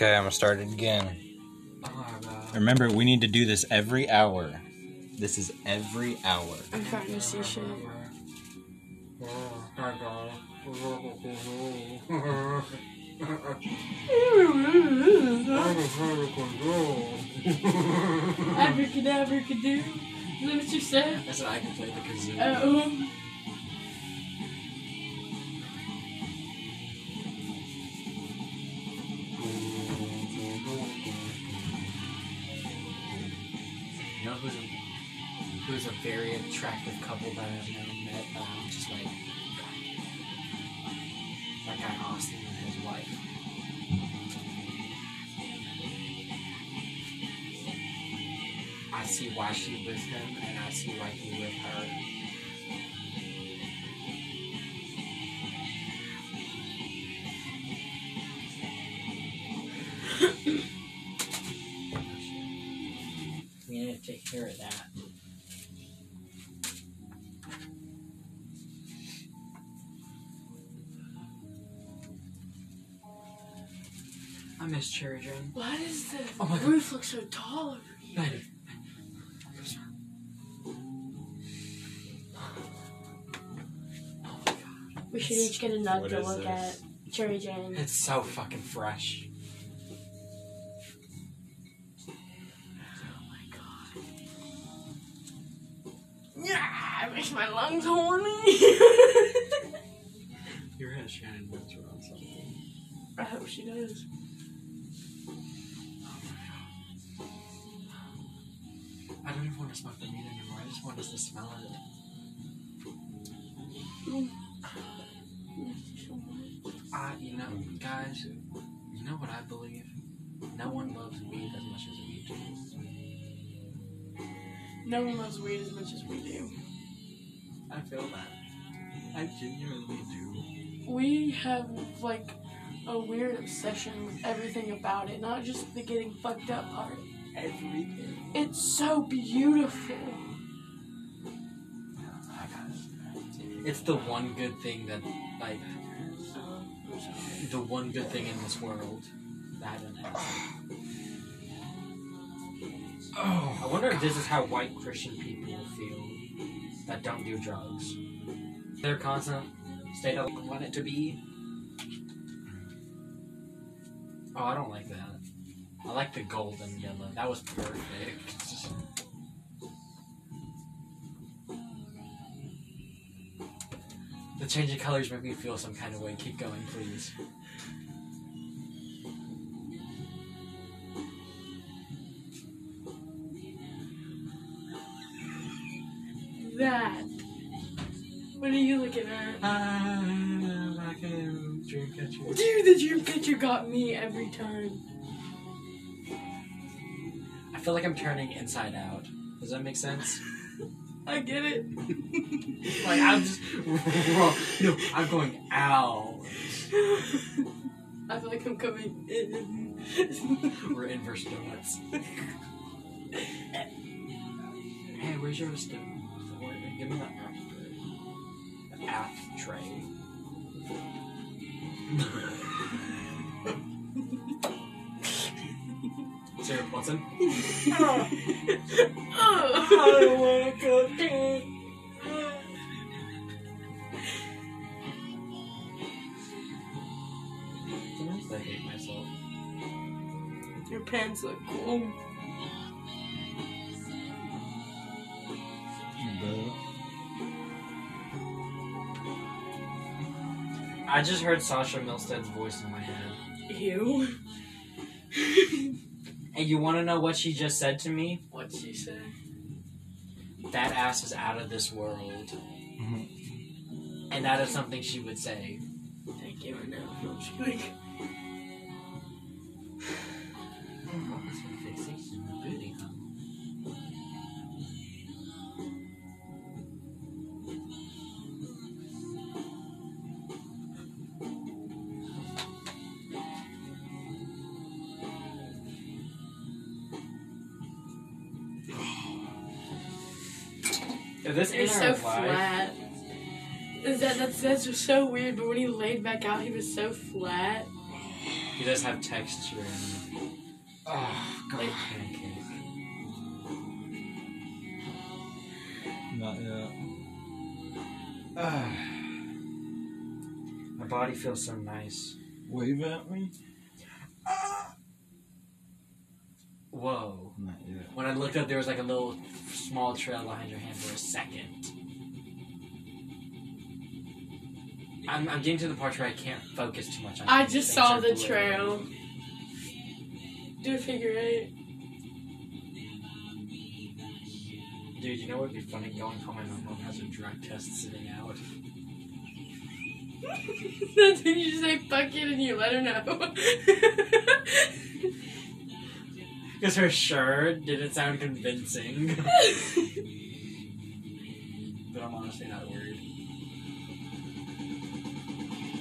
Okay, I'm gonna start it again. Oh my god. Remember, we need to do this every hour. This is every hour. I'm trying to see shit. Abracadabra, do. Is that what you said? I said I can play the kazoo. Oh. Attractive couple that I've never met? Um, just like that guy Austin and his wife. I see why she with him, and I see why he with her. Miss Cherry Jane. Why does the Oh my God. roof look so tall over here? Baby. Oh my god. We should each get a nug What to is look this? at. Cherry Jane. It's so fucking fresh. Oh my god. Yeah, it makes my lungs horny. Your head Shannon wants around something. I hope she does. I don't even want to smoke the meat anymore. I just want us to smell it. I, you know, guys, you know what I believe? No one loves weed as much as we do. No one loves weed as much as we do. I feel that. I genuinely do. We have like a weird obsession with everything about it, not just the getting fucked up part. Everything. It's so beautiful. It's the one good thing that, like, the one good thing in this world. That and acid. Oh. I wonder if this is how white Christian people feel that don't do drugs. Their constant state of want it to be. Oh, I don't like that. I like the golden yellow. That was perfect. The changing colors make me feel some kind of way. Keep going, please. That. What are you looking at? I'm like a dream catcher. Dude, the dream catcher got me every time. I feel like I'm turning inside out. Does that make sense? I get it. Like I'm just no, I'm going out. I feel like I'm coming in. We're inverse donuts. hey, where's your stone? Give me that after. Aft tray. Watson. I wanna go down. Sometimes I hate myself. Your pants look cool. I just heard Sasha Milstead's voice in my head. Ew. And you want to know what she just said to me? What'd she say? That ass is out of this world. Mm-hmm. And that is something she would say. Thank you, I know. that's that's just so weird? But when he laid back out, he was so flat. He does have texture and Oh, like pancake. Not yet. Ah. My body feels so nice. Wave at me? Whoa. Not yet. When I looked up, there was like a little small trail behind your hand for a second. I'm, I'm getting to the part where I can't focus too much on I just saw the blurry. trail. Do a figure eight. Dude, you know what would be funny? Going home and my mom has a drug test sitting out. That's when you say fuck it and you let her know. Because her shirt didn't sound convincing. but I'm honestly not worried.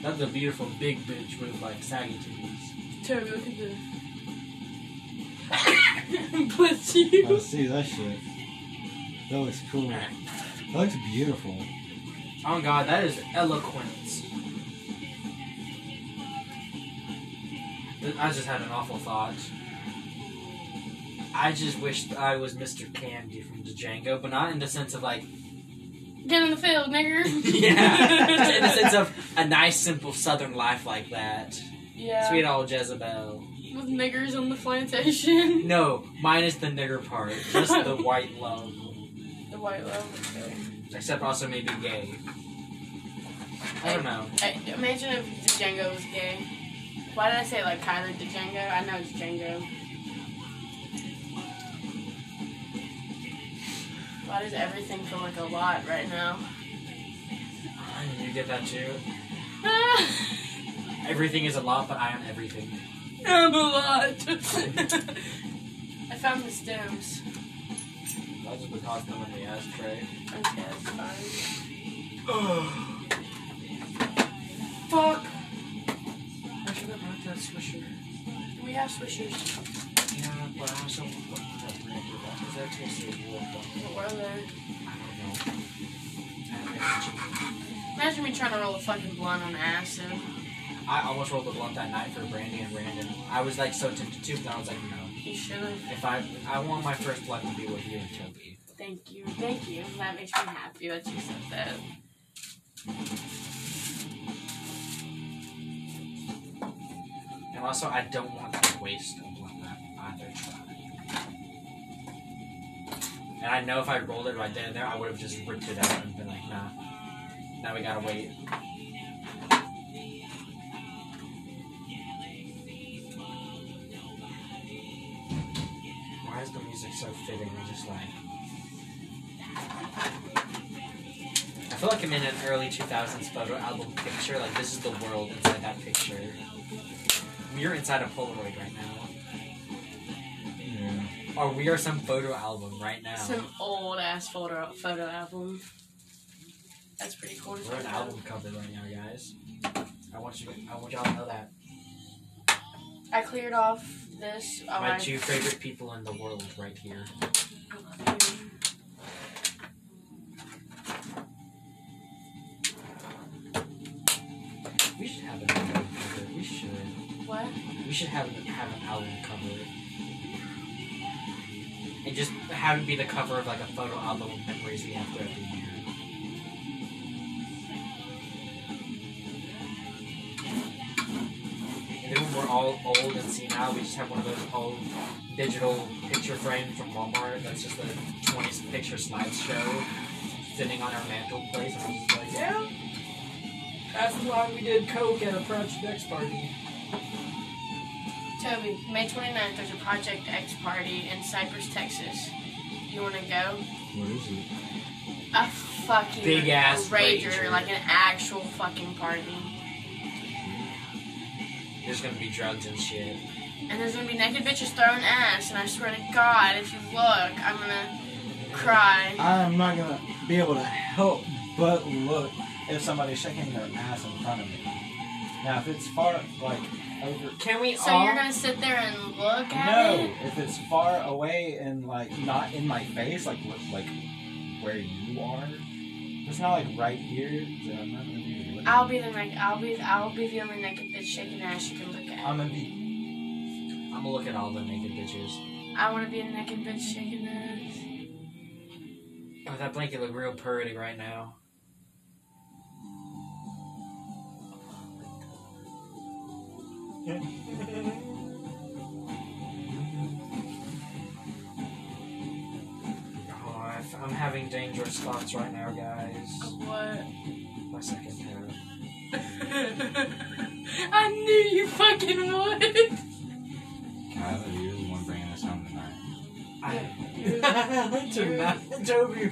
That's a beautiful big bitch with like saggy titties. Toby, look at this. Bless you. I see that shit. That looks cool. That looks beautiful. Oh god, that is eloquence. I just had an awful thought. I just wished I was Mr. Candie from Django, but not in the sense of like, Get in the field, nigger. yeah, in the sense of a nice, simple Southern life like that. yeah. Sweet old Jezebel. With niggers on the plantation. No, minus the nigger part, just the white love. The white love. Okay. Except also maybe gay. I don't know. I, imagine if Django was gay. Why did I say like Kyler Django? I know it's Django. Why does everything feel like a lot right now? You get that too? Everything is a lot, but I am everything. I'm a lot. I found the stems. I'll just toss them in the ashtray. Okay, that's fine. Fuck! I should have brought that swisher. We have swishers. Yeah, but I also want Because that tastes like wolf. What are they? I don't know. I don't know. Imagine me trying to roll a fucking blunt on acid. I almost rolled a blunt that night for Brandy and Brandon. I was like so tempted to, but I was like, no. You should have. If I, I want my first blunt to be with you and Toby. Thank you. Thank you. That makes me happy that you said that. And also, I don't want to waste a And I know if I rolled it right then and there, I would have just ripped it out and been like, nah. Now we gotta wait. Why is the music so fitting and just like. I feel like I'm in an early 2000s photo album picture. Like, this is the world inside that picture. We're inside a Polaroid right now. Or we are some photo album right now. Some old ass photo photo album. That's pretty cool. We're an album cover right now, guys. I want you. I want y'all to know that. I cleared off this. Oh, My I, two favorite people in the world, right here. I love you. We should have an album cover. We should. What? We should have have an album cover. And just have it be the cover of like a photo album of memories we have throughout the year. And then when we're all old and senile, we just have one of those old digital picture frames from Walmart that's just a 20 picture slideshow sitting on our mantelpiece. And we're just like, yeah, that's why we did Coke at a Project X party. Toby, May 29th, there's a Project X party in Cypress, Texas. You want to go? What is it? A fucking Big ass rager, rager. like an actual fucking party. There's gonna be drugs and shit. And there's gonna be naked bitches throwing ass, and I swear to God, if you look, I'm gonna cry. I'm not gonna be able to help but look if somebody's shaking their ass in front of me. Now, if it's far, like, over. Can we So all? you're gonna sit there and look at No, it? if it's far away and, like, not in my face, like, like, where you are. It's not, like, right here. So I'm not gonna be able to look. I'll be the naked. I'll be. I'll be the only naked bitch shaking ass you can look at. I'm gonna be I'm gonna look at all the naked bitches. I want to be a naked bitch shaking ass. Oh, that blanket look real pretty right now. Oh, I- I'm having dangerous thoughts right now, guys. What? My second pair. I knew you fucking would. Kyle, you're the one bringing us home tonight. I, tonight, Toby,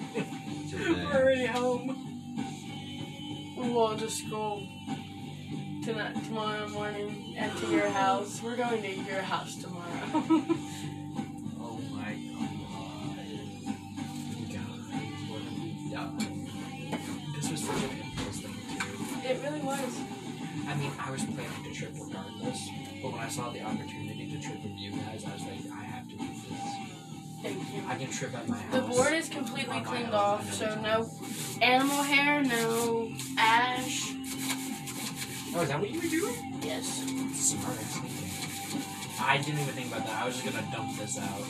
Today. we're already home. We'll just go tonight, tomorrow morning, and to your house. We're going to your house tomorrow. Oh my god. Guys, what have we done? This was such an impulse thing to do. it really was. I mean, I was planning to trip regardless, but when I saw the opportunity to trip with you guys, I was like, I have to do this. Thank you. I can trip at my house. The board is completely cleaned off, so no animal hair, no ash. Oh, is that what you were doing? Yes. Smart. I didn't even think about that. I was just gonna dump this out.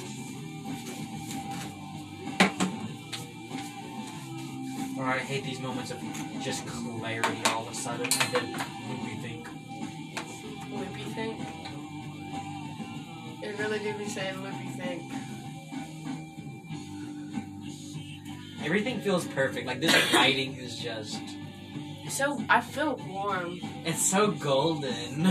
I hate these moments of just clarity all of a sudden, and then we think, Loopy think. It really do be saying loopy think. everything feels perfect. Like this writing is just, So I feel warm. it's so golden.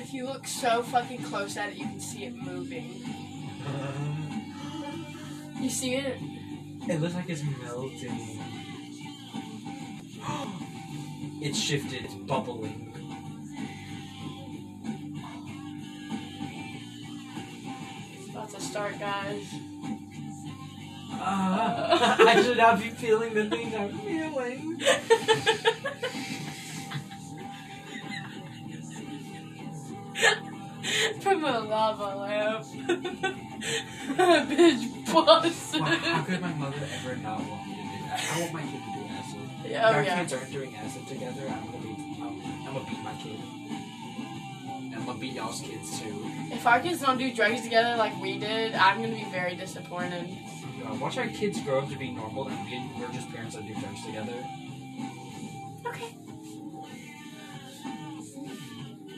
If you look so fucking close at it, you can see it moving. You see it? It looks like it's melting. it's shifted, it's bubbling. It's about to start, guys. Ah, I should not be feeling the things I'm feeling. From a lava lamp. Bitch busted. Wow, how could my mother ever not want me to do that? I want my kid to do acid. Yeah, if our yeah. kids aren't doing acid together, I'm gonna be, I'm, I'm gonna beat my kid. I'm gonna beat y'all's kids too. If our kids don't do drugs together like we did, I'm gonna be very disappointed. Uh, watch our kids grow up to be normal, and we, we're just parents that do drugs together. Okay.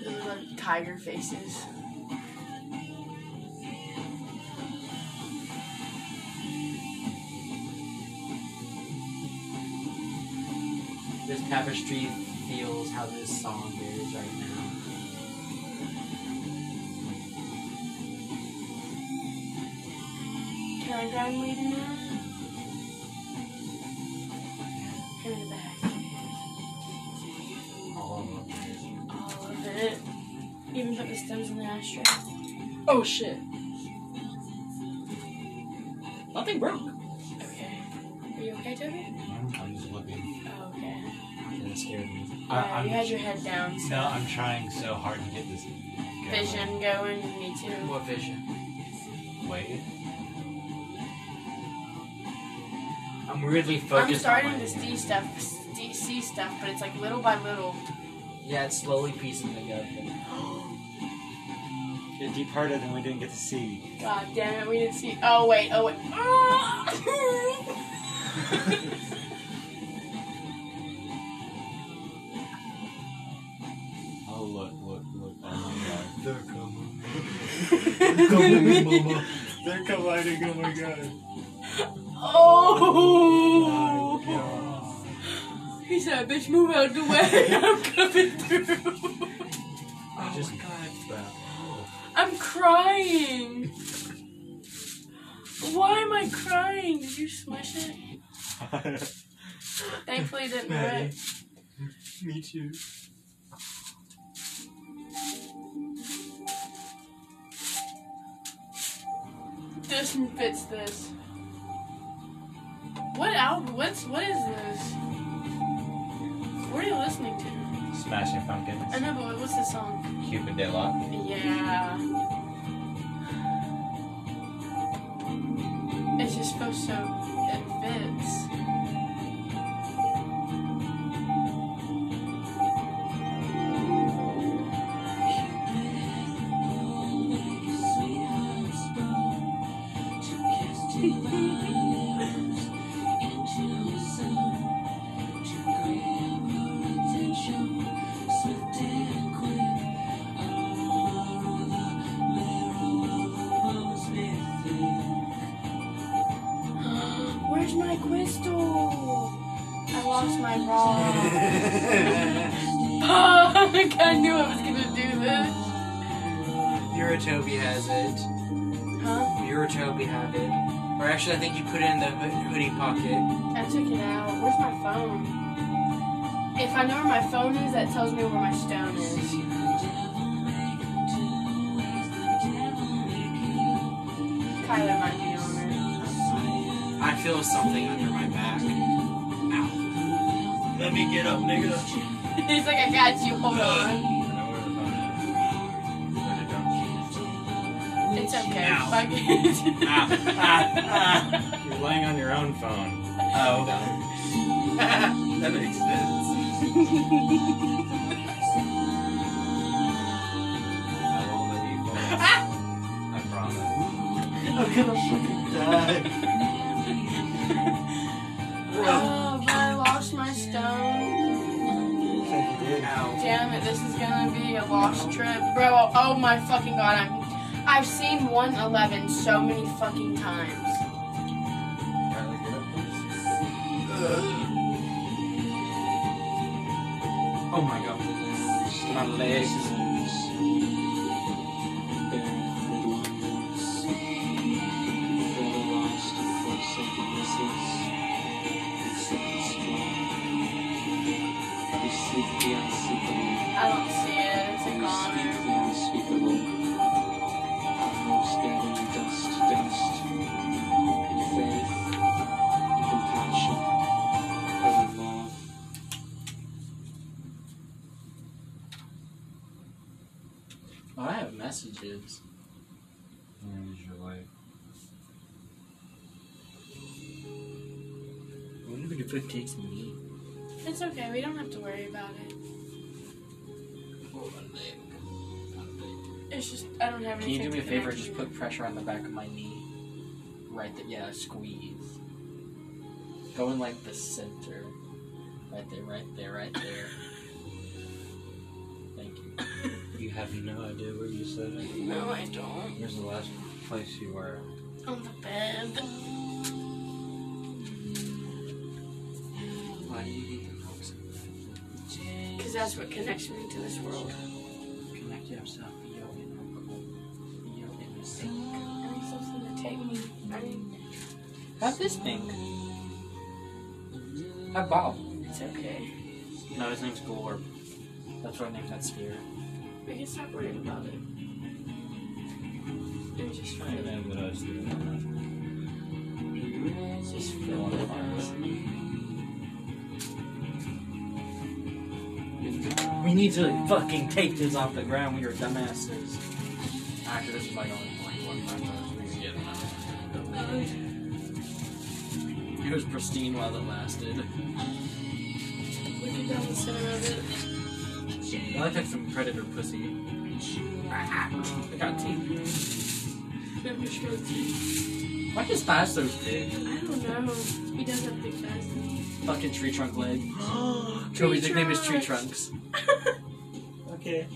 Those are tiger faces. This tapestry feels how this song is right now. Can I grind weed in there? Give me the bag. All of it. All of it. Even put the stems in the ashtray. Oh shit! Nothing broke. Okay. Are you okay, Toby? I'm just looking. Oh, okay. That scared me. I, Yeah, I'm, you had your head down. So no, I'm trying so hard to get this going. vision going. Me too. What vision? Wait. I'm really weirdly I'm starting on my to see stuff, see, see stuff, but it's like little by little. Yeah, it's slowly piecing together. Get deep harder than we didn't get to see. God damn it, we didn't see. Oh wait, oh wait. Oh look, look, look. Oh my god. They're coming. oh! They're colliding. Oh my god. Oh! He said, "Bitch, move out of the way. I'm coming through." Oh Just- my god. I'm crying. Why am I crying? Did you smush it? Thankfully, it didn't Maddie. rip. Me too. This fits this. What album? What's what is this? What are you listening to? Smashing Pumpkins. I know, but what's the song? Cupid de Locke. Yeah. It's just supposed so it fits. Actually, I think you put it in the hoodie pocket. I took it out. Where's my phone? If I know where my phone is, that tells me where my stone is. Kyler might be on it. I feel something under my back. Ow. Let me get up, nigga. He's like, I got you. Hold uh, on. Okay. Ow. Fuck it. Ah, ah, ah. You're laying on your own phone. Oh. that makes sense. I won't let you fall. I promise. I'm gonna fucking die. oh, but I lost my stone. Damn it, this is gonna be a lost trip. Bro, oh my fucking god, I'm I've seen 111 so many fucking times. Kylie, get up, please. Oh my god. My legs. I don't if it takes me. It's okay, we don't have to worry about it. Oh, my leg. It's just, I don't have Can you do me a favor? Just put pressure on the back of my knee. Right there. Yeah, squeeze. Go in like the center. Right there, right there, right there. Thank you. You have no idea where you said it. No, I don't. Where's the last place you were? On the bed. That's what connects me to this world. Connect yourself. Yo, in the in the sink. I need something to take me. I mean, Have this pink. Have Bob. it's okay. No, his name's Glorb. That's what I named that sphere. We can stop worrying about it. And just I find it. am, but I still don't It's just filling the parts. We need to fucking take this off the ground. We are dumbasses. Actually, this is like only like one time. but we can get it. It was pristine while it lasted. Look at down the center of it. I like like some predator pussy. Ah, I got teeth. Never showed you. Why is Bass so big? I don't know. He does have big thighs. Fucking tree trunk leg. Toby's nickname is Tree Trunks. Okay.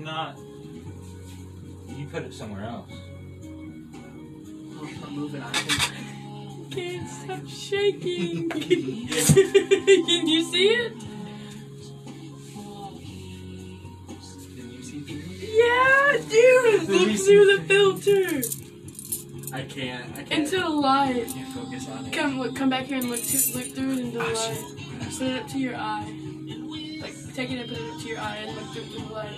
Not. You put it somewhere else. I'm moving on. Can't stop shaking. Can you see it? Dude. Look through the filter I can't. I can't. into the light. I can't focus on it. Come, look, come back here and look to, look through it into the Ah, light. shit. Put it up to your eye. Like, take it and put it up to your eye and look through it to the light.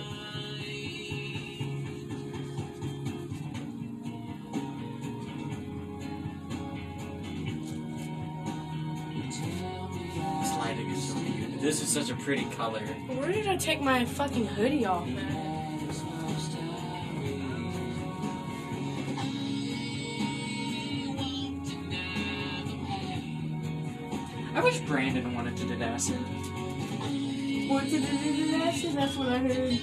This lighting is so beautiful. This is such a pretty color. Where did I take my fucking hoodie off at? I wish Brandon wanted to do acid. What did it do that shit? That's what I heard.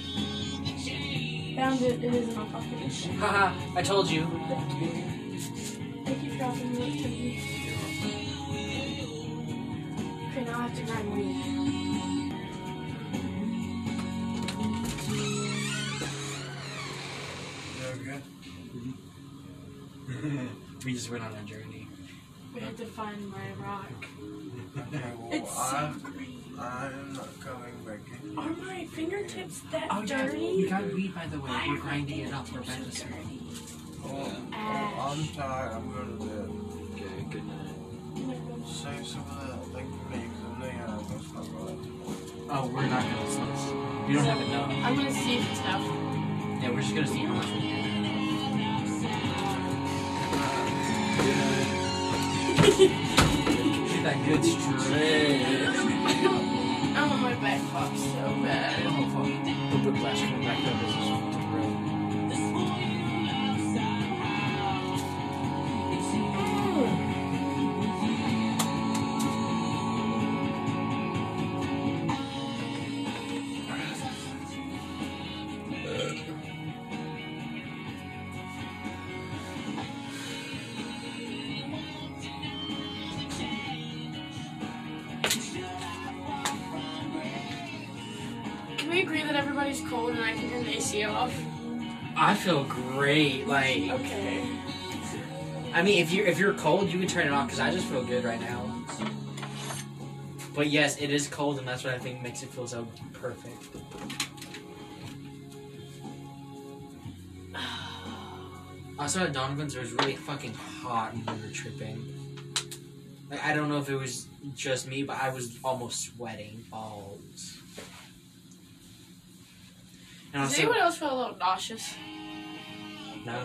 Found it. It is in my pocket. Haha, I told you. Thank you. Thank you for helping me to me. Okay, now I have to grind weed. We just went on a journey. We had to find my rock. Okay, well, It's I, I'm not coming back in. Are my fingertips that Oh, yeah. dirty? We got weed, by the way. Why We're grinding it up. We're fingertips about to so smoke. dirty? Well, Ash. I'm tired. I'm going to bed. Okay, good night. Save some of that thing for me because I know you're not going to smoke all that. Oh, we're not gonna smoke. We don't have enough. I'm gonna see if it's enough. Yeah, we're just gonna see how much we get. Get that good straight. I want my back pop so bad. Whiplash coming back up I feel great. Like, Okay. I mean, if you're if you're cold, you can turn it off because I just feel good right now. But yes, it is cold, and that's what I think makes it feel so perfect. Also, at Donovan's, it was really fucking hot and we were tripping. Like, I don't know if it was just me, but I was almost sweating balls. And Does also, anyone else feel a little nauseous? No.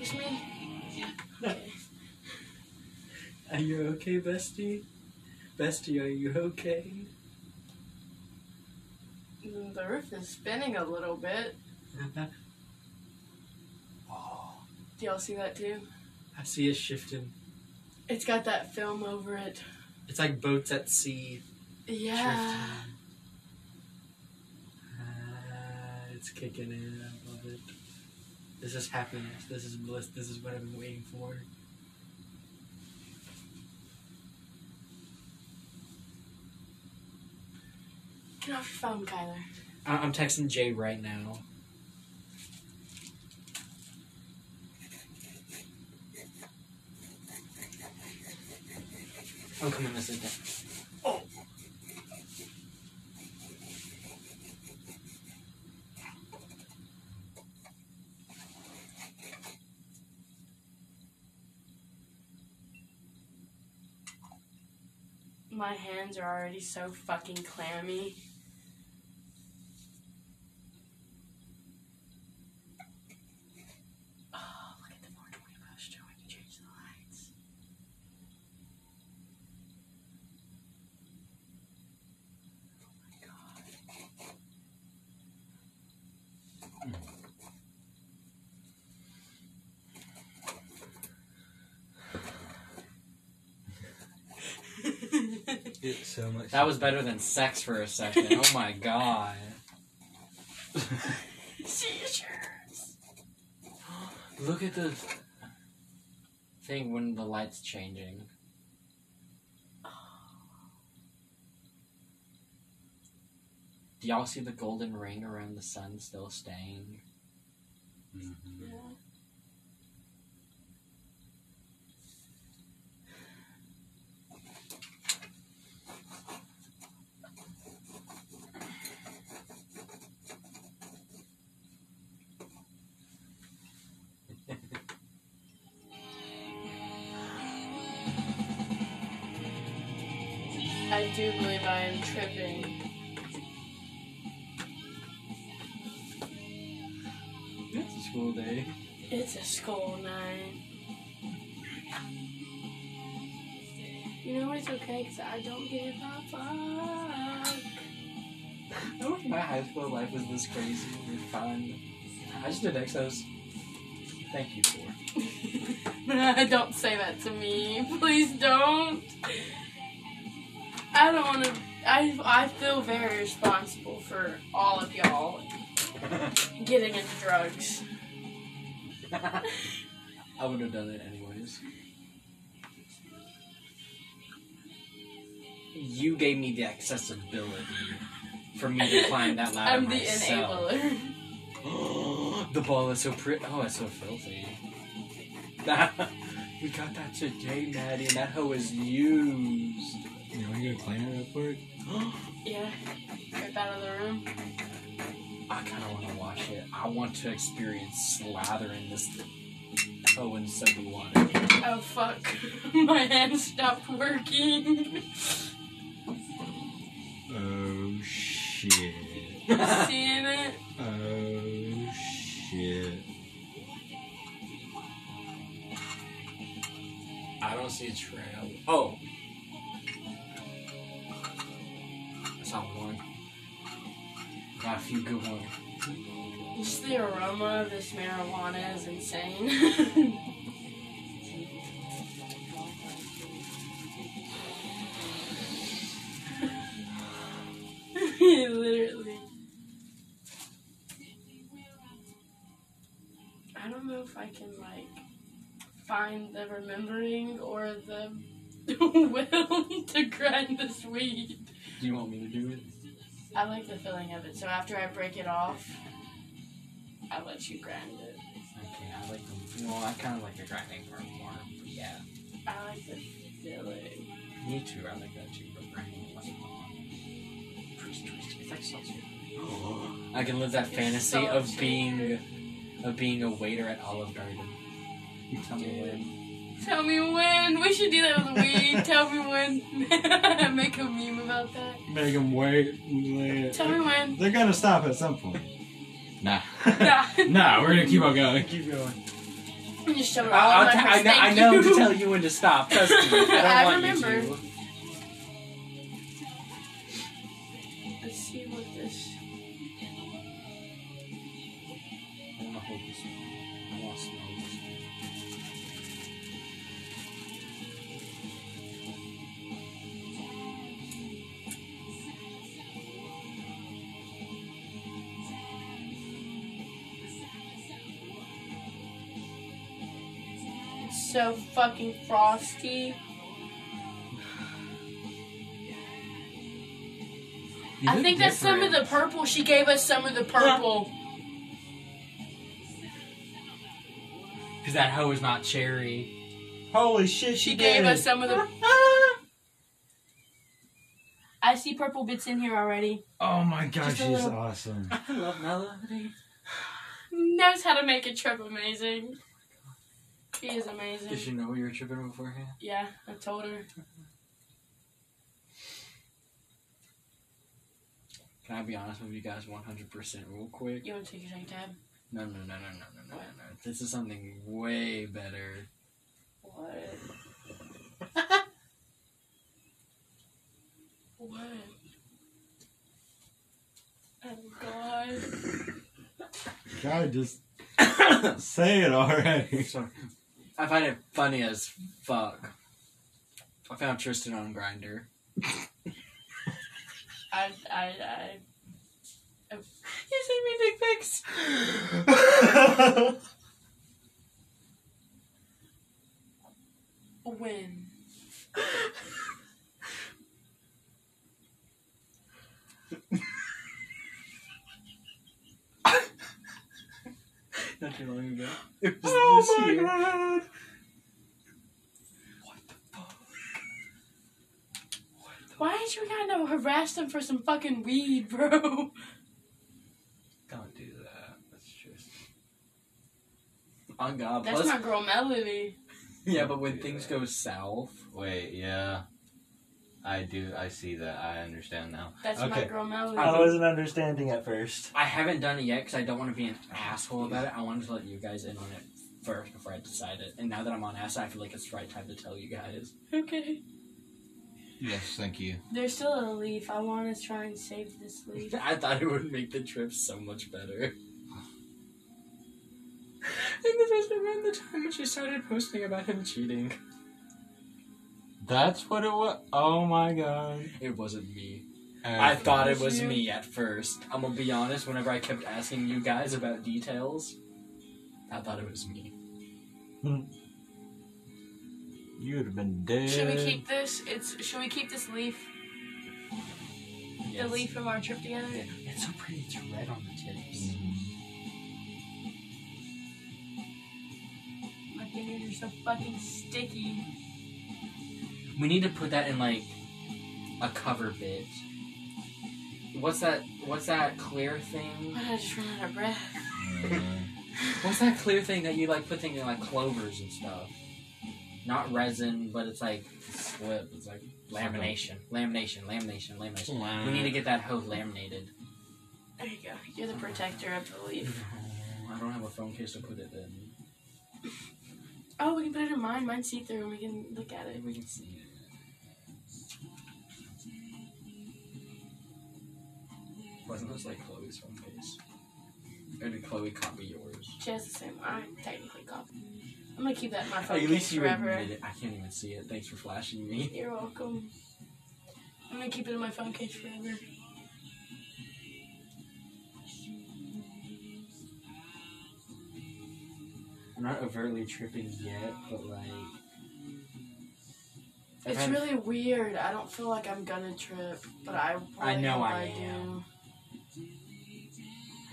Just me? Are you okay, bestie? Bestie, are you okay? Mm, The roof is spinning a little bit. oh, Do y'all see that too? I see it shifting. It's got that film over it. It's like boats at sea. Yeah. Drifting. Ah, it's kicking in. I love it. This is happiness. This is bliss. This is what I've been waiting for. Get off your phone, Kyler. I- I'm texting Jay right now. I'm coming to sit down. Oh. My hands are already so fucking clammy. Oh, look at the 420 poster when you change the lights. Oh my god. It's so much. That was better than sex for a second. Oh my god. Seizures. Look at the thing when the light's changing. Do y'all see the golden ring around the sun still staying? Mhm. Yeah. I do believe I am tripping. It's a school day. It's a school night. You know it's okay because I don't give a fuck. I wish my high school life was this crazy and fun. I just did Exos. Thank you for. don't say that to me. Please don't. I don't want to. I, I feel very responsible for all of y'all getting into drugs. I would have done it anyways. You gave me the accessibility for me to climb that ladder I'm the myself. enabler. the ball is so pretty. Oh, it's so filthy. We got that today, Maddie, and that hoe is used. You want to go clean it up quick? Yeah. Right out of the room. I kind of want to watch it. I want to experience slathering this hoe in soapy water. Oh fuck. My hand stopped working. Oh shit. Seeing it? Oh shit. I don't see a trail. Oh. Few good ones. Just the aroma of this marijuana is insane. Literally. I don't know if I can like find the remembering or the will to grind this weed. Do you want me to do it? I like the feeling of it, so after I break it off, I let you grind it. Okay, I like the. Well, I kind of like the grinding part more. But yeah. I like the feeling. Me too. I like that too. But grinding is much fun. Twist, twist. It's like sausage. I can live that fantasy of Sausage. being, of being a waiter at Olive Garden. You Tell me when. Tell me when. We should do that with weed. Tell me when. Make a meme about that. Make them wait. and Tell me when. They're gonna stop at some point. Nah. Nah. nah, we're gonna keep on going. Keep going. Just show it all I'll, I'll t- I know, I know to tell you when to stop. Trust me. I don't I want remember. So fucking frosty. I think that's some of the purple. She gave us some of the purple. Because that hoe is not cherry. Holy shit, She she gave us some of the. I see purple bits in here already. Oh my god, Just she's little- awesome. I love Melody. Knows how to make a trip amazing. He is amazing. Did you know you were tripping beforehand? Yeah, I told her. Can I be honest with you guys 100% real quick? You want to take your tank tab? No, no, no, no, no, no, no, no. This is something way better. What? what? Oh, God. God, just say it already. Sorry. I find it funny as fuck. I found Tristan on Grindr. I, I, I. Oh. You sent me dick pics. When? Not too long ago. It was oh this my year. god. What the fuck? Why did you not know harass them for some fucking weed, bro? Don't do that. That's just. On God. That's Plus, my girl Melody. yeah, but when things go south, Wait, yeah. I do. I see that. I understand now. That's my Okay. girl Melody. I wasn't understanding at first. I haven't done it yet because I don't want to be an asshole about it. I wanted to let you guys in on it first before I decide it. And now that I'm on acid, I feel like it's the right time to tell you guys. Okay. Yes, thank you. There's still a leaf. I want to try and save this leaf. I thought it would make the trip so much better. And this was around the time when she started posting about him cheating. That's what it was. Oh my god. It wasn't me. I I thought it was was you? me at first. I'm gonna be honest, whenever I kept asking you guys about details, I thought it was me. Hmm. You would have been dead. Should we keep this? It's. Should we keep this leaf? The leaf from our trip together. Yeah, It's so pretty, it's red on the tips. Might be fingers are so fucking sticky. We need to put that in like a cover bit. What's that? What's that clear thing? I just ran out of breath. What's that clear thing that you like put things in like clovers and stuff? Not resin, but it's like slip. It's like lamination, lamination, lamination, lamination. We need to get that hose laminated. There you go. You're the protector, I believe. I don't have a phone case to put it in. Oh, we can put it in mine. Mine's see through and we can look at it. We can see it. Wasn't this like Chloe's phone case? Or did Chloe copy yours? She has the same. I technically copy. I'm gonna keep that in my phone At case least you forever. admitted it. I can't even see it. Thanks for flashing me. You're welcome. I'm gonna keep it in my phone case forever. I'm not overtly tripping yet, but like. It's really weird. I don't feel like I'm gonna trip, but I. I know I do. am. I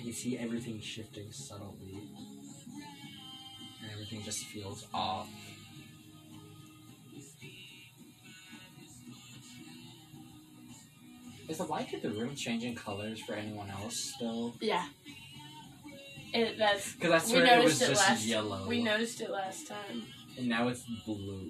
can see everything shifting subtly. And everything just feels off. Is the light in the room changing colors for anyone else still? Yeah. It, that's. Because I We swear it was it just last- yellow. We noticed it last time. And now it's blue.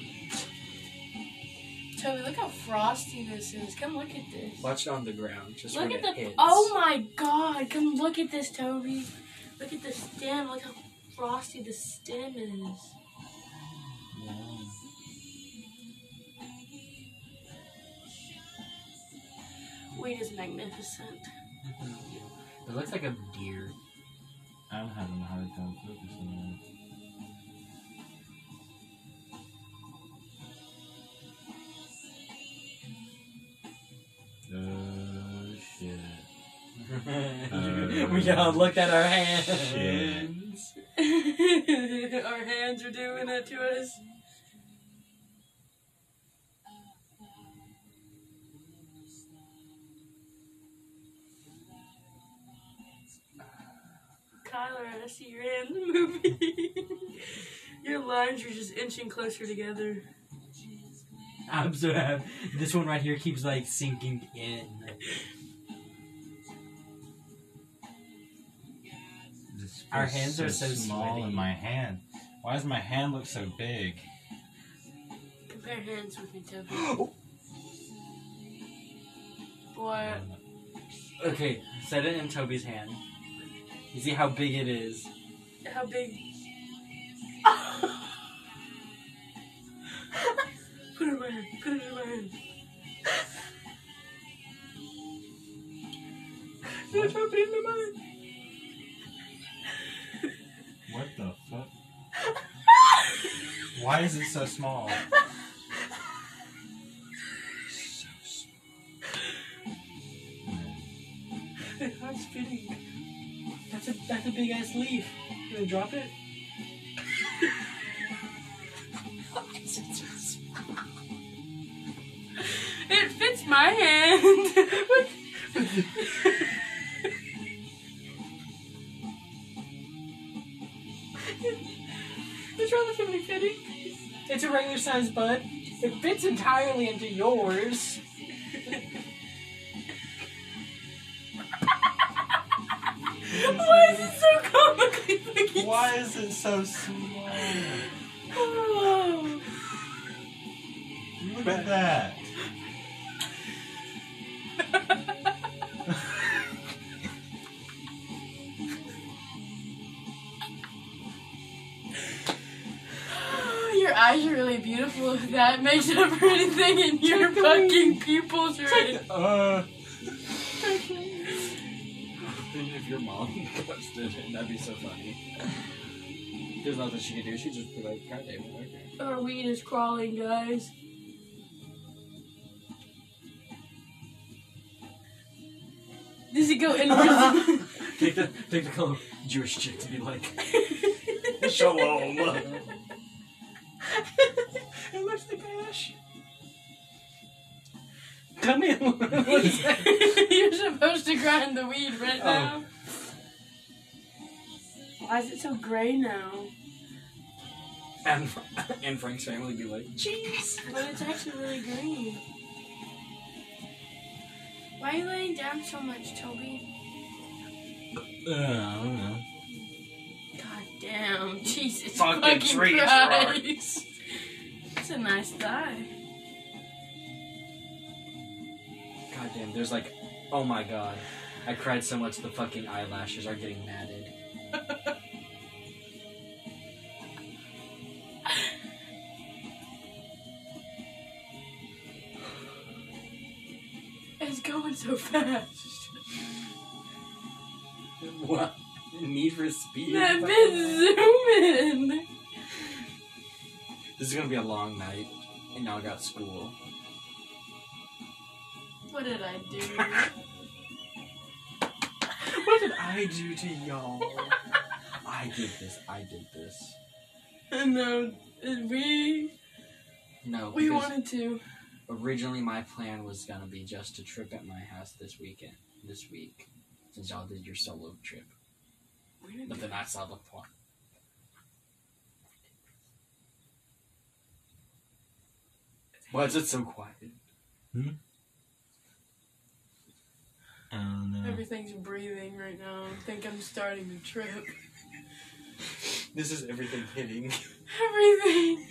Toby, look how frosty this is. Come look at this. Watch it on the ground. Just Look when at it the. hits. Oh my god! Come look at this, Toby. Look at the stem. Look how frosty the stem is. Weed is magnificent. It looks like a deer. I'm having a hard time focusing on it. Oh shit. we all um, looked at our hands. Our hands are doing it to us. Kyler, I see your hands moving. your lines are just inching closer together. I'm so happy. This one right here keeps like sinking in. Our feels hands are so small sweaty. in my hand. Why does my hand look so big? Compare hands with me, Toby. What? Okay, set it in Toby's hand. You see how big it is. How big? Why is it so small? so small. I'm. That's a that's a big ass leaf. You gonna drop it? It bud. It fits entirely into yours. Why is it so comically big? Why is it so small? There's nothing she could do. She'd just be like, God damn it, okay. Our weed is crawling, guys. Does it go inwards? take the take the color Jewish chick to be like, Shalom. it looks like ash. Come in. what is that? You're supposed to grind the weed right Oh. now. Why is it so gray now? And and Frank's family be like, jeez. But it's actually really green. Why are you laying down so much, Toby? Uh, I don't know. God damn, Jesus Fucking fucking, Christ. It's a nice thigh. God damn, there's like, oh my god. I cried so much the fucking eyelashes are getting matted. So fast. What? Need for speed? That bit zooming. This is gonna be a long night, and y'all got school. What did I do? What did I do to y'all? I did this. I did this. And no, uh, we No, we wanted to. Originally my plan was gonna be just to trip at my house this weekend, this week, since y'all did your solo trip. We didn't But then I saw the point. Why is it so quiet? Hmm? I don't know. Everything's breathing right now. I think I'm starting to trip. This is everything hitting. Everything.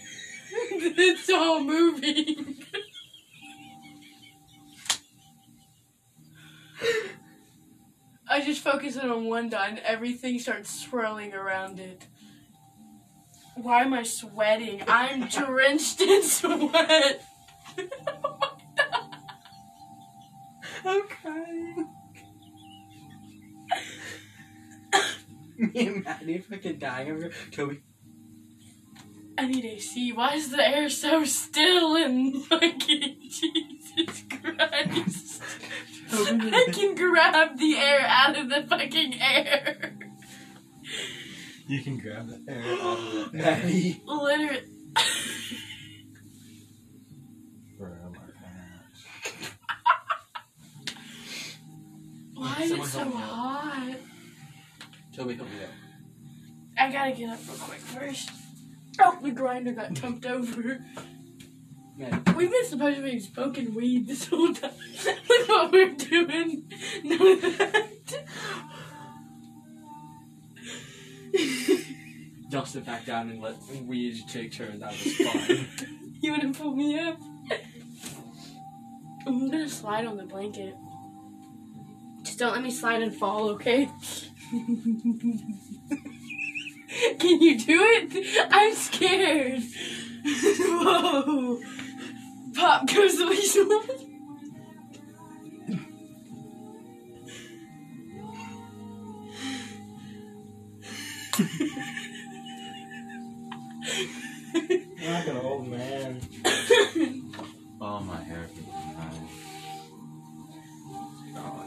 it's all moving. just focus in on one dot and everything starts swirling around it. Why am I sweating? I'm drenched in sweat. I'm crying. Me and Maddie fucking dying over here. Toby. I need AC. Why is the air so still and fucking Jesus Christ? I can grab the air out of the fucking air. You can grab the air out of the Maddie. Literally. Bro, my pants. Why is it so help me out. hot? Toby, help me out. I gotta get up real quick first. Oh, the grinder got dumped over. Maddie. We've been supposed to be smoking weed this whole time. Look what we're doing. None of that. Sit back down and let we each take turns. That was fun. You wanna pull me up? I'm gonna slide on the blanket. Just don't let me slide and fall, okay? Can you do it? I'm scared. Whoa. Pop goes the weasel. You're like an old man. Oh, my hair feels.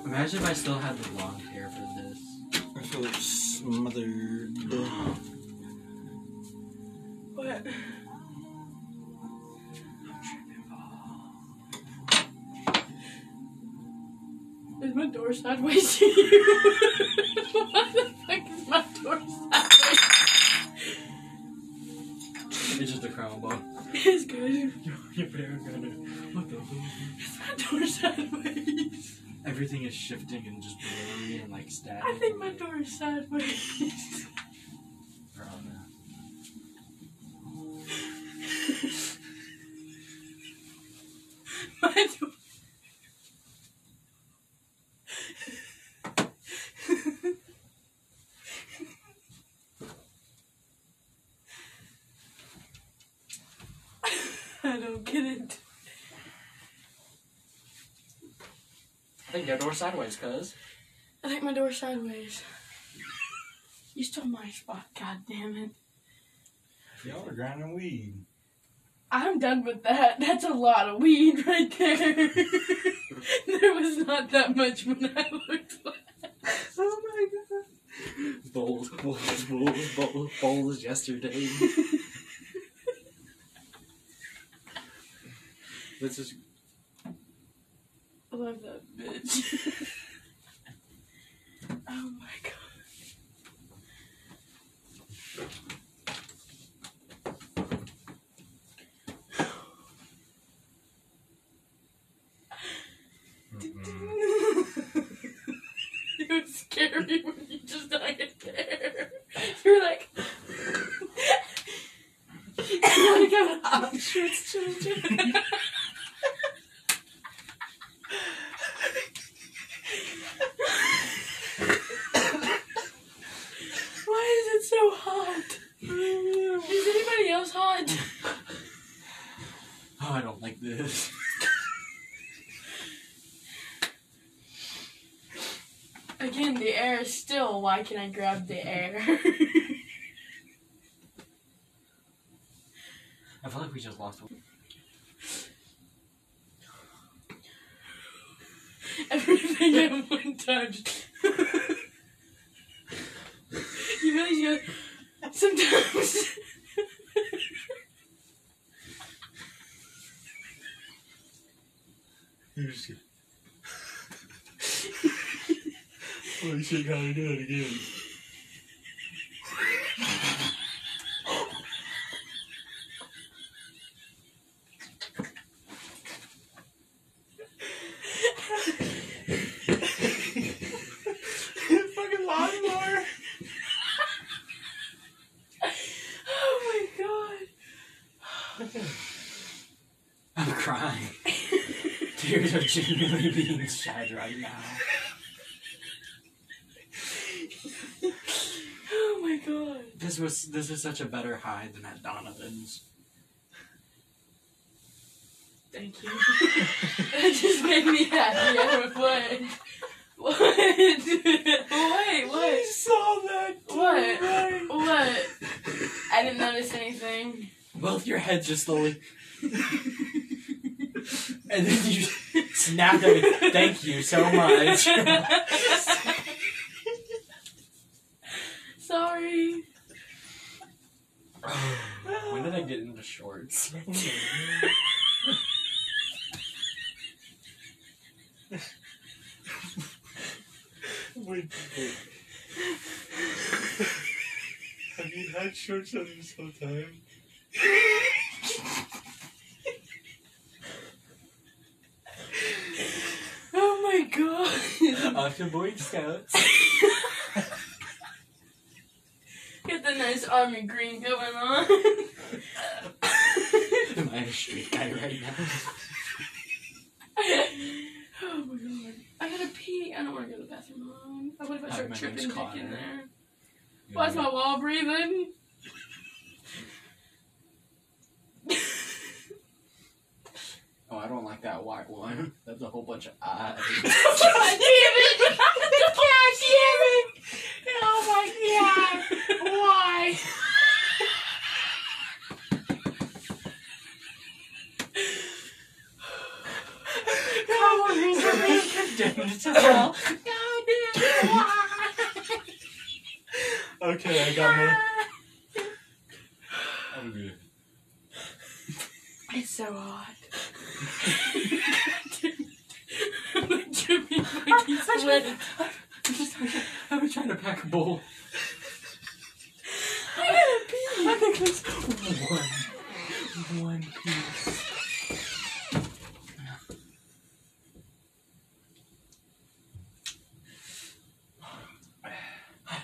Imagine if I still had the blonde hair for this. I feel like smothered. Shifting and just blurry and like static. I think my door is sideways. Or on that. my door. I don't get it. Think your door sideways, cuz. I think my door's sideways. You stole my spot, god damn it. Y'all are grinding weed. I'm done with that. That's a lot of weed right there. there was not that much when I looked last. Oh my god. Bowls, bowls, bowls, bowls, bowls yesterday. Let's just. I love that bitch. oh my god. it was scary when you just it there. You were like? I'm sure it's children. Why is it so hot? Is anybody else hot? Oh, I don't like this. Again, the air is still. Why can I grab the air? I feel like we just lost. Everything at one time. you realize you sometimes. Holy shit, gotta do it again. Fucking lawnmower. oh my god. I'm crying. Tears are genuinely being shed right now. Oh my god. This was this is such a better high than at Donovan's. Thank you. that just made me happy. I what. What? Wait, what? I saw that. What? What? I didn't notice anything. Both your heads just slowly. and then you snapped at me. Thank you so much. Sorry. when did I get into shorts? Wait, wait. Have you had shorts on this whole time? Oh my god. After Boy Scouts. Get the nice army green going on. Am I a street guy right now? oh my god. I gotta pee. I don't want to go to the bathroom alone. What if I start my tripping dick in there? Why's my wall breathing? Oh, I don't like that white one. That's a whole bunch of eyes. God damn it! God damn it! Oh my god! Why? On, these are being condemned to hell. Okay, I got more. I'm good. It's so hot. Jimmy fucking sweating. I'm just I've been trying to pack a bowl. I gotta pee. I think there's one, one piece.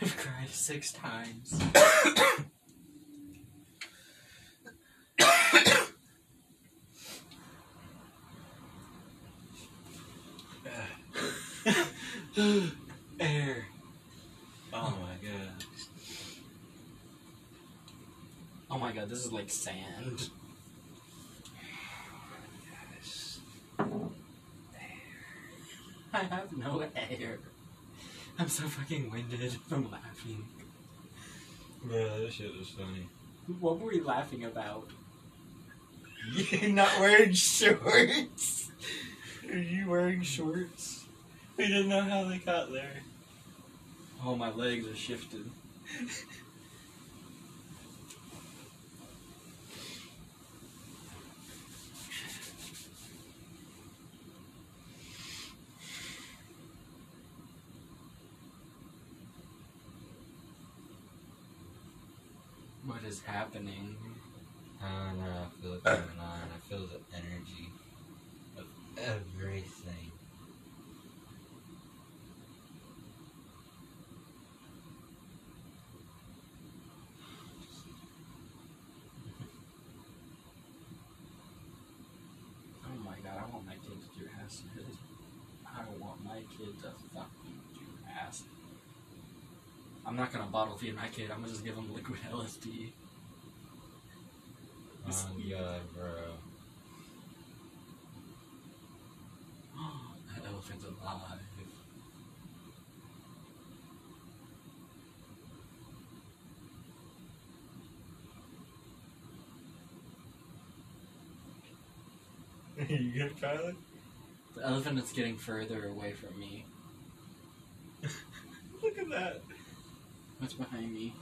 I've cried six times. Air. Oh my god. Oh my god, this is like sand. Air. I have no air. I'm so fucking winded from laughing. Bro, this shit was funny. What were we laughing about? You're not wearing shorts. Are you wearing shorts? We didn't know how they got there. Oh, my legs are shifted. What is happening? I don't know. I feel it coming on. I feel the energy of everything. Oh my god, I want my kid to do acid. I want my kid to fucking do acid. I'm not gonna bottle feed my kid, I'm gonna just give him liquid LSD. Oh god, bro. that elephant's alive. you good, Tyler? The elephant is getting further away from me. Look at that. What's behind me?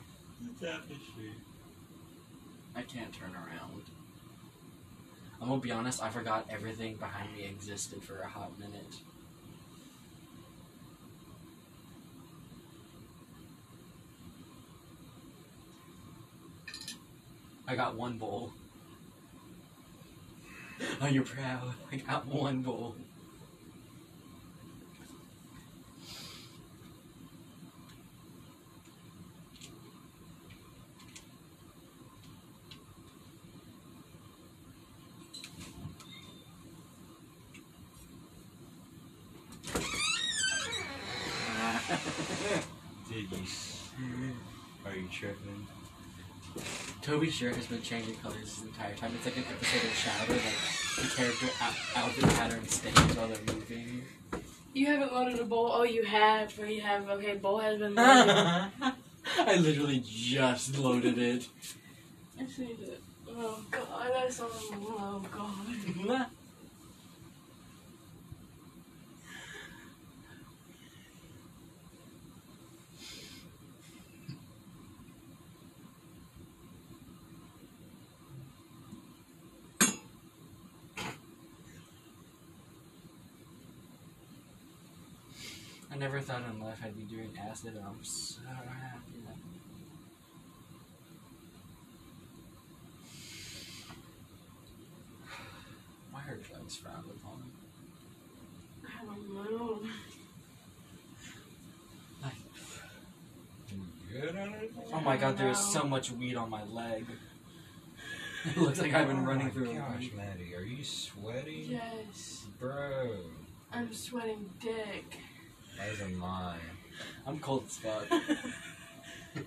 The tapestry. I can't turn around. I'm gonna be honest, I forgot everything behind me existed for a hot minute. I got one bowl. Oh, Are you proud? I got one bowl. Did you? s- Are you tripping? Toby's shirt has been changing colors this entire time. It's like an episode of Shadow, like the character out- outfit pattern stays while they're moving. You haven't loaded a bowl. Oh, you have. But you have. Okay, bowl has been loaded. I literally just loaded it. I see it. Oh god, I saw. Oh god. never thought in life I'd be doing acid, and I'm so happy. that- Why are drugs frowned upon? I don't know. Like, good on it? oh my god, there is so much weed on my leg. It looks like I've been Oh running through a oh Gosh. Maddie, are you sweating? Yes. Bro, I'm sweating dick. That is a lie. I'm cold as fuck.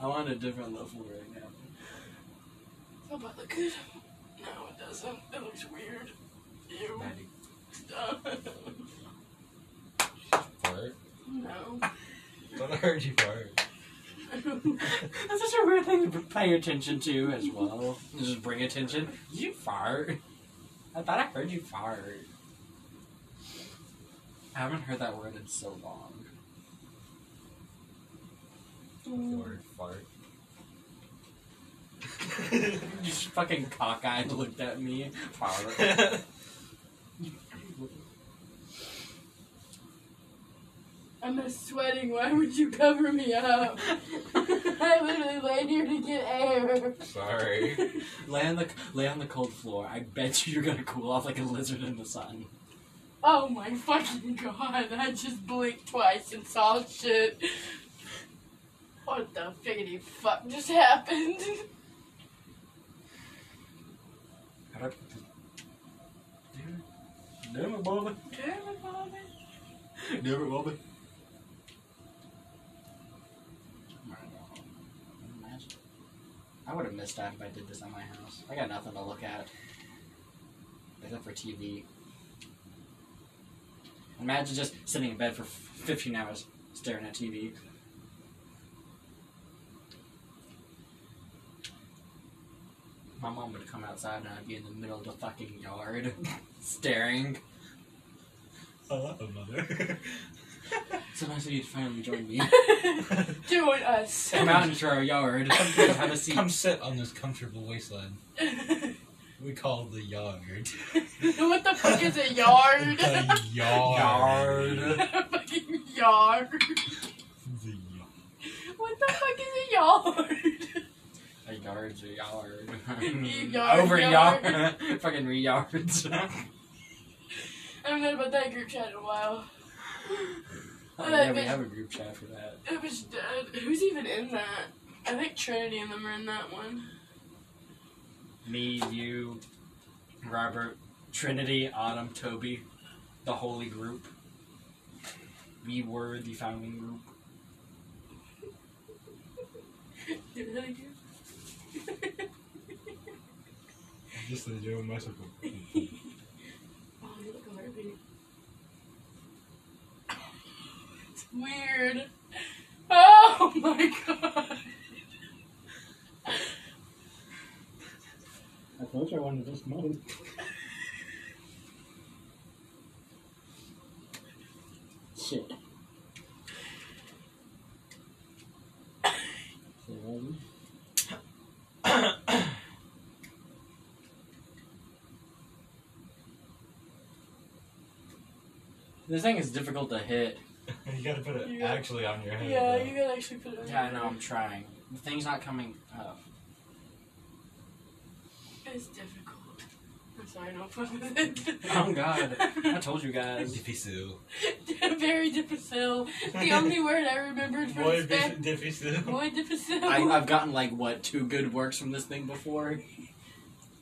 I'm on a different level right now. Oh, but look good. No, it doesn't. It looks weird. Ew. Maddie. Stop. Fart? no. Thought I heard you fart. That's such a weird thing to pay attention to as well. Just bring attention. Did you fart? I thought I heard you fart. I haven't heard that word in so long. The mm. word fart. You just fucking cockeyed looked at me. Fart. I'm just sweating. Why would you cover me up? I literally laid here to get air. Sorry. lay on the lay on the cold floor. I bet you you're gonna cool off like a lizard in the sun. Oh my fucking god, I just blinked twice and saw shit. What the figgity fuck just happened? How do I put this? Damn it. Damn it, Bobby. Damn it, Bobby. Damn it, Bobby. I would have missed out if I did this at my house. I got nothing to look at. Except for TV. Imagine just sitting in bed for 15 hours. staring at TV. My mom would come outside and I'd be in the middle of the fucking yard, staring. Hello, mother. So nice of you to finally join me. Join us. Come out into our yard. Have a seat. Come sit on this comfortable wasteland. We call the yard. what the fuck is a yard? The yard. fucking yard. The yard. What the fuck is a yard? A yard's a yard. Yard, Over yard. yard. Fucking re yards. I haven't heard about that group chat in a while. Oh, yeah, we have a group chat for that. It was dead. Who's even in that? I think Trinity and them are in that one. Me, you, Robert, Trinity, Autumn, Toby, the holy group. We were the founding group. Do that again. Just the Joe Messico. Oh, you look a heartbeat. It's weird. Oh my god. I told you I wanted this money. Shit. Say? This thing is difficult to hit. you gotta put it Yeah. actually on your head. Yeah, though. you gotta actually put it on. Yeah, I know, I'm trying. The thing's not coming up. It's difficult. I'm sorry, no fun with it. Oh god. I told you guys. Difficile. Very difficile. The only word I remembered from Boy, Spanish. difficile. Boy difficile. I, I've gotten like, what, two good works from this thing before?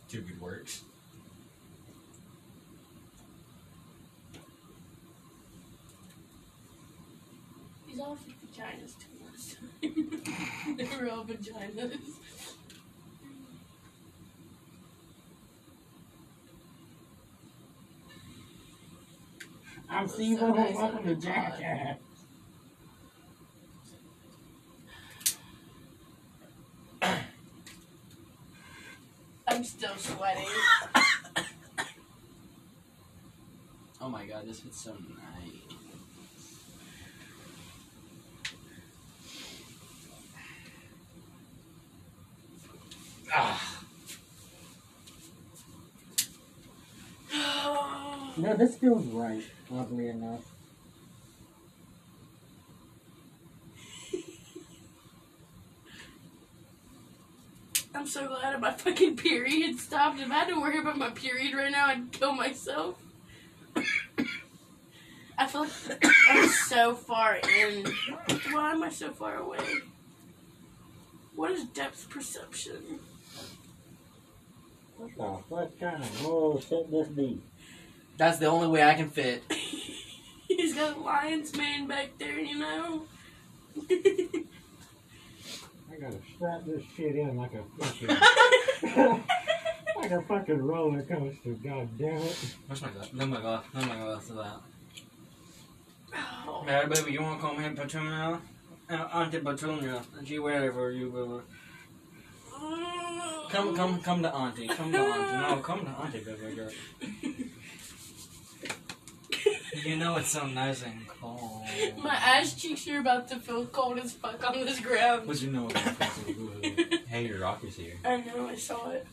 Two good works. These all think vaginas too much. they were all vaginas. I'm So Steve nice Irwin. Welcome to Jackass. I'm still sweating. Oh my god, this is so nice. Ah, No, this feels right, oddly enough. I'm so glad my fucking period stopped. If I had to worry about my period right now, I'd kill myself. I feel like I'm so far in. Why am I so far away? What is depth perception? What the fuck kind of bullshit this be? That's the only way I can fit. He's got a lion's mane back there, you know? I gotta strap this shit in like a fucking like a fucking roller coaster. God damn it! Where's my glass? No, my glass. No, my glass is that. Oh. Hey, baby, you want to come here, Petunia? Uh, Auntie Petunia. She ready for you, baby. Come, come, come to Auntie. Come to Auntie. No, come to Auntie, baby girl. You know it's so nice and cold. My ass cheeks are about to feel cold as fuck on this ground. But you know it's so. Hey, your rocker's here. I know, I saw it.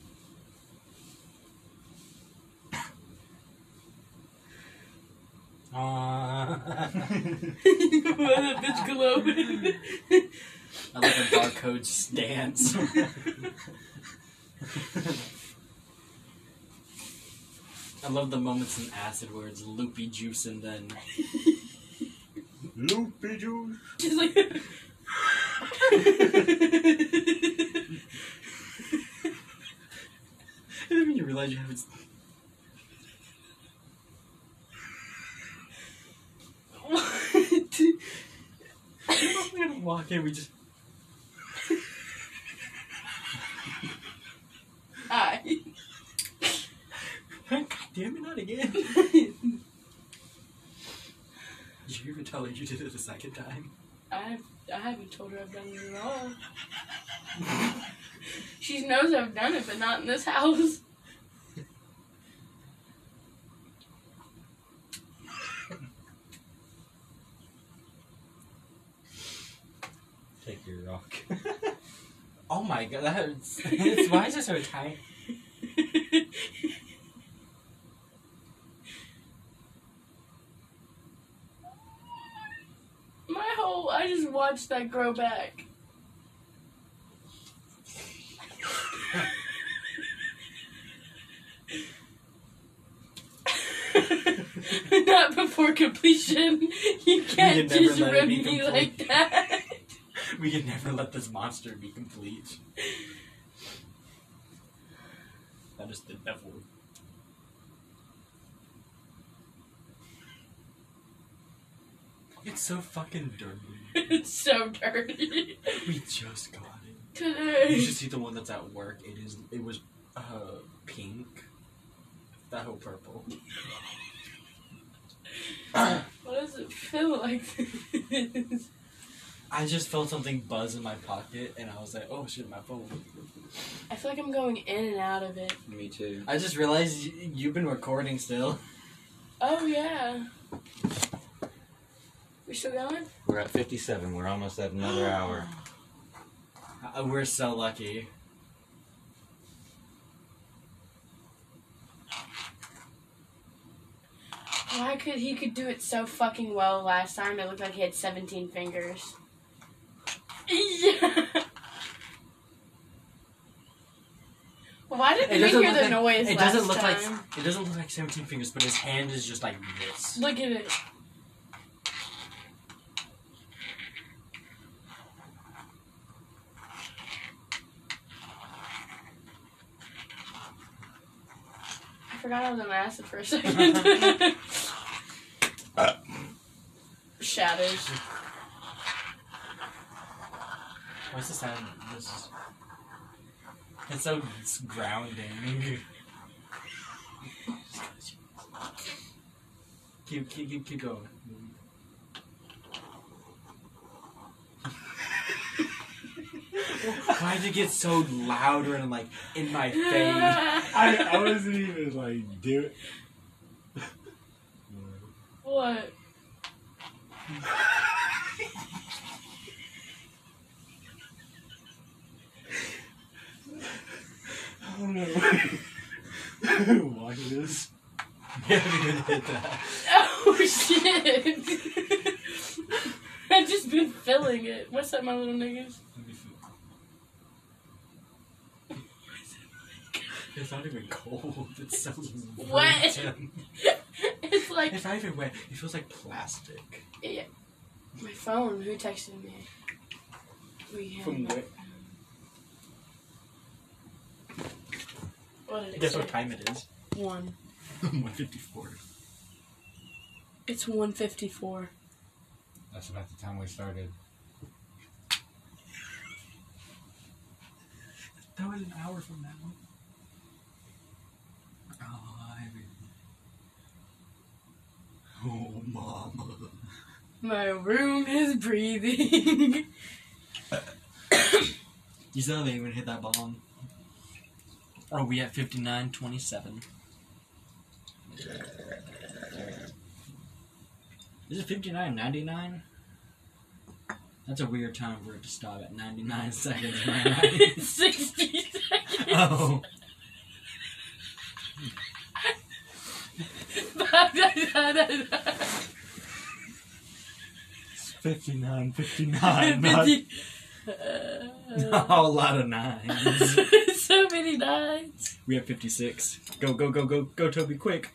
Aww. that bitch glowing. I like a barcode stance. I love the moments in acid where it's loopy juice and then Loopy juice. She's like. and then when you realize you have it. what? I'm gonna walk in. We just Hi. God damn it, not again. Did you even me talk tell her you did it a second time? I I haven't told her I've done it at all. she knows I've done it, but not in this house. Take your rock. Oh my god, that hurts. It's- why is it so tiny? My whole I just watched that grow back. Not before completion. You can't never just let it rip be me complete. like that. We can never let this monster be complete. That is the devil. It's so fucking dirty. it's so dirty. We just got it. Today. You should see the one that's at work. It is. It was uh pink. That whole purple. what does it feel like? I just felt something buzz in my pocket, and I was like, "Oh shit, my phone." I feel like I'm going in and out of it. Me too. I just realized you, you've been recording still. Oh yeah. We still going? We're at 57. We're almost at another hour. Uh, we're so lucky. Why could he could do it so fucking well last time? It looked like he had 17 fingers. Yeah. Why did we doesn't hear look the like- noise It last doesn't look time? like it doesn't look like seventeen fingers, but his hand is just like this. Look at it. Forgot I was on acid for a second. Uh. Shadows. What's the sound? This is. It's so it's grounding. keep keep keep keep going. Why did it get so louder and like in my face? I, I wasn't even like do it. what? I don't know. Watch this. You haven't even hit that. Oh shit! I've just been filling it. What's up, my little niggas? It's not even cold. It's so Wet. It's like It's not even wet. It feels like plastic. Yeah. My phone. Who texted me? We have From where? What did it Guess say? what time it is? One. 154. It's one fifty four. That's about the time we started. That was an hour from now. Oh, Oh, mama. My room is breathing. You still haven't even hit that bomb. Are we at 59 27? Is it 59 99? That's a weird time for it to stop at 99 seconds, am Sixty seconds. oh. It's 59 59. Not, Fifty. not a uh, lot of nines. so many nines. We have 56. Go, go, go, go, go, Toby, quick.